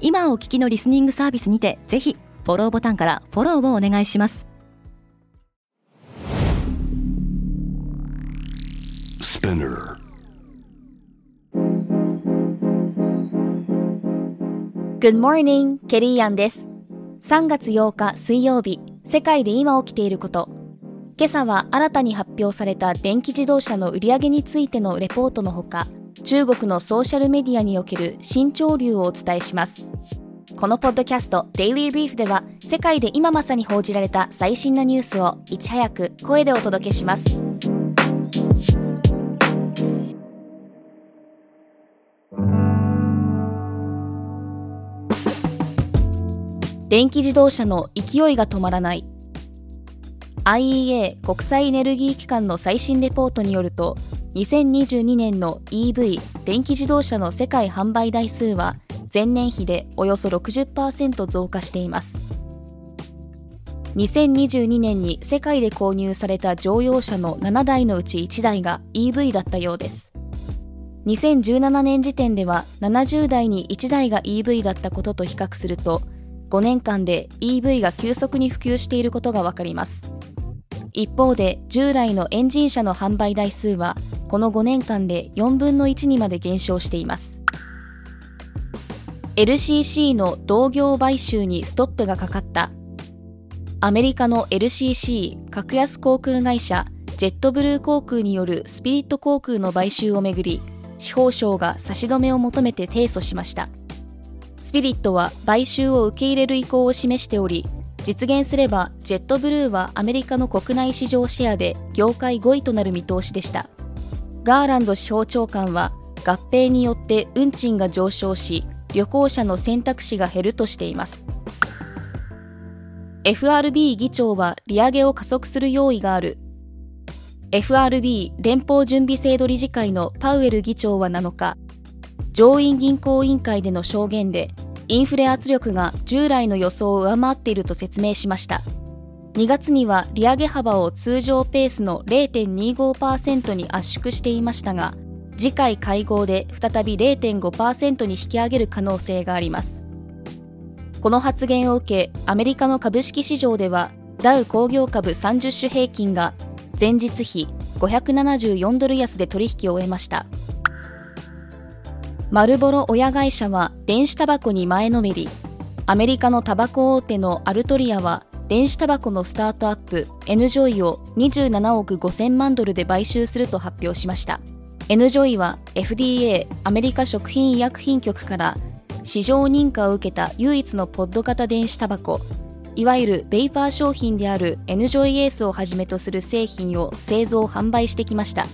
今お聞きのリスニングサービスにてぜひフォローボタンからフォローをお願いします Spinner. Good morning, ケリーアンです。3月8日水曜日、世界で今起きていること。今朝は新たに発表された電気自動車の売り上げについてのレポートのほか、中国のソーシャルメディアにおける新潮流をお伝えします。このポッドキャスト Daily Brief では世界で今まさに報じられた最新のニュースをいち早く声でお届けします。電気自動車の勢いが止まらない IEA 国際エネルギー機関の最新レポートによると2022年の EV 電気自動車の世界販売台数は前年比でおよそ60%増加しています。2022年に世界で購入された乗用車の7台のうち1台が EV だったようです。2017年時点では70台に1台が EV だったことと比較すると5年間で EV が急速に普及していることがわかります。一方で従来のエンジン車の販売台数はこの5年間で4分の1にまで減少しています。LCC の同業買収にストップがかかった。アメリカの LCC 格安航空会社ジェットブルー航空によるスピリット航空の買収をめぐり司法省が差し止めを求めて提訴しました。スピリットは買収を受け入れる意向を示しており実現すればジェットブルーはアメリカの国内市場シェアで業界5位となる見通しでした。ガーランド司法長官は合併によって運賃が上昇し旅行者の選択肢が減るとしています。FRB 議長は利上げを加速する用意がある。FRB 連邦準備制度理事会のパウエル議長は7日上院銀行委員会での証言でインフレ圧力が従来の予想を上回っていると説明しました。2月には利上げ幅を通常ペースの0.25%に圧縮していましたが次回会合で再び0.5%に引き上げる可能性があります。この発言を受けアメリカの株式市場ではダウ工業株30種平均が前日比574ドル安で取引を終えました。マルボロ親会社は電子タバコに前のめりアメリカのタバコ大手のアルトリアは電子タバコのスタートアップ N ジョイを27億5000万ドルで買収すると発表しました。 NJOY は FDA アメリカ食品医薬品局から市場認可を受けた唯一のポッド型電子タバコいわゆるベイパー商品である N ジョイエースをはじめとする製品を製造販売してきました。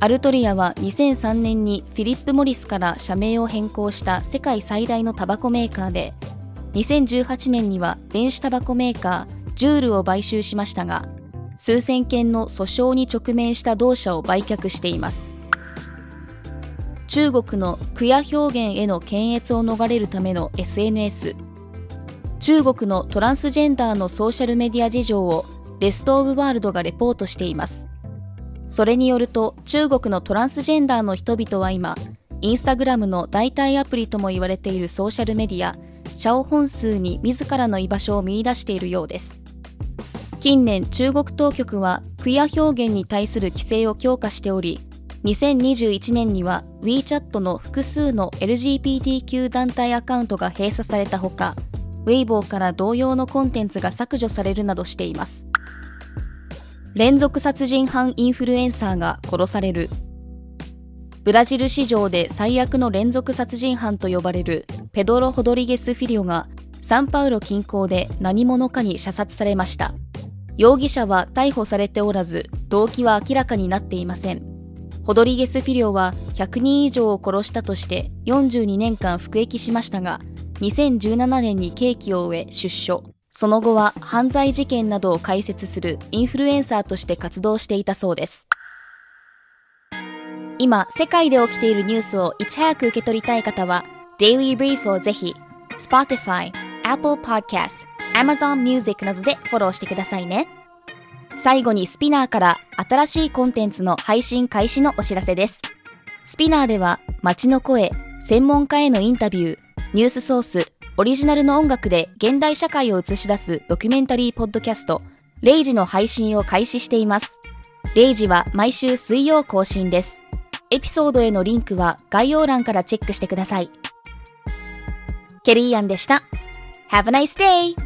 アルトリアは2003年にフィリップ・モリスから社名を変更した世界最大のタバコメーカーで2018年には電子タバコメーカージュールを買収しましたが数千件の訴訟に直面した同社を売却しています。中国のクヤ表現への検閲を逃れるための SNS 中国のトランスジェンダーのソーシャルメディア事情をレスト・オブ・ワールドがレポートしています。それによると中国のトランスジェンダーの人々は今インスタグラムの代替アプリとも言われているソーシャルメディアシャオ本数に自らの居場所を見出しているようです。近年中国当局はクイア表現に対する規制を強化しており2021年には WeChat の複数の LGBTQ 団体アカウントが閉鎖されたほか Weibo から同様のコンテンツが削除されるなどしています。連続殺人犯インフルエンサーが殺される。ブラジル史上で最悪の連続殺人犯と呼ばれるペドロ・ホドリゲス・フィリオがサンパウロ近郊で何者かに射殺されました。容疑者は逮捕されておらず動機は明らかになっていません。ホドリゲス・フィリオは100人以上を殺したとして42年間服役しましたが2017年に刑期を終え出所。その後は犯罪事件などを解説するインフルエンサーとして活動していたそうです。今、世界で起きているニュースをいち早く受け取りたい方は、Daily Brief をぜひ、Spotify、Apple Podcast、Amazon Music などでフォローしてくださいね。最後にスピナーから新しいコンテンツの配信開始のお知らせです。スピナーでは街の声、専門家へのインタビュー、ニュースソース、オリジナルの音楽で現代社会を映し出すドキュメンタリーポッドキャスト、レイジの配信を開始しています。レイジは毎週水曜更新です。エピソードへのリンクは概要欄からチェックしてください。ケリーアンでした。Have a nice day!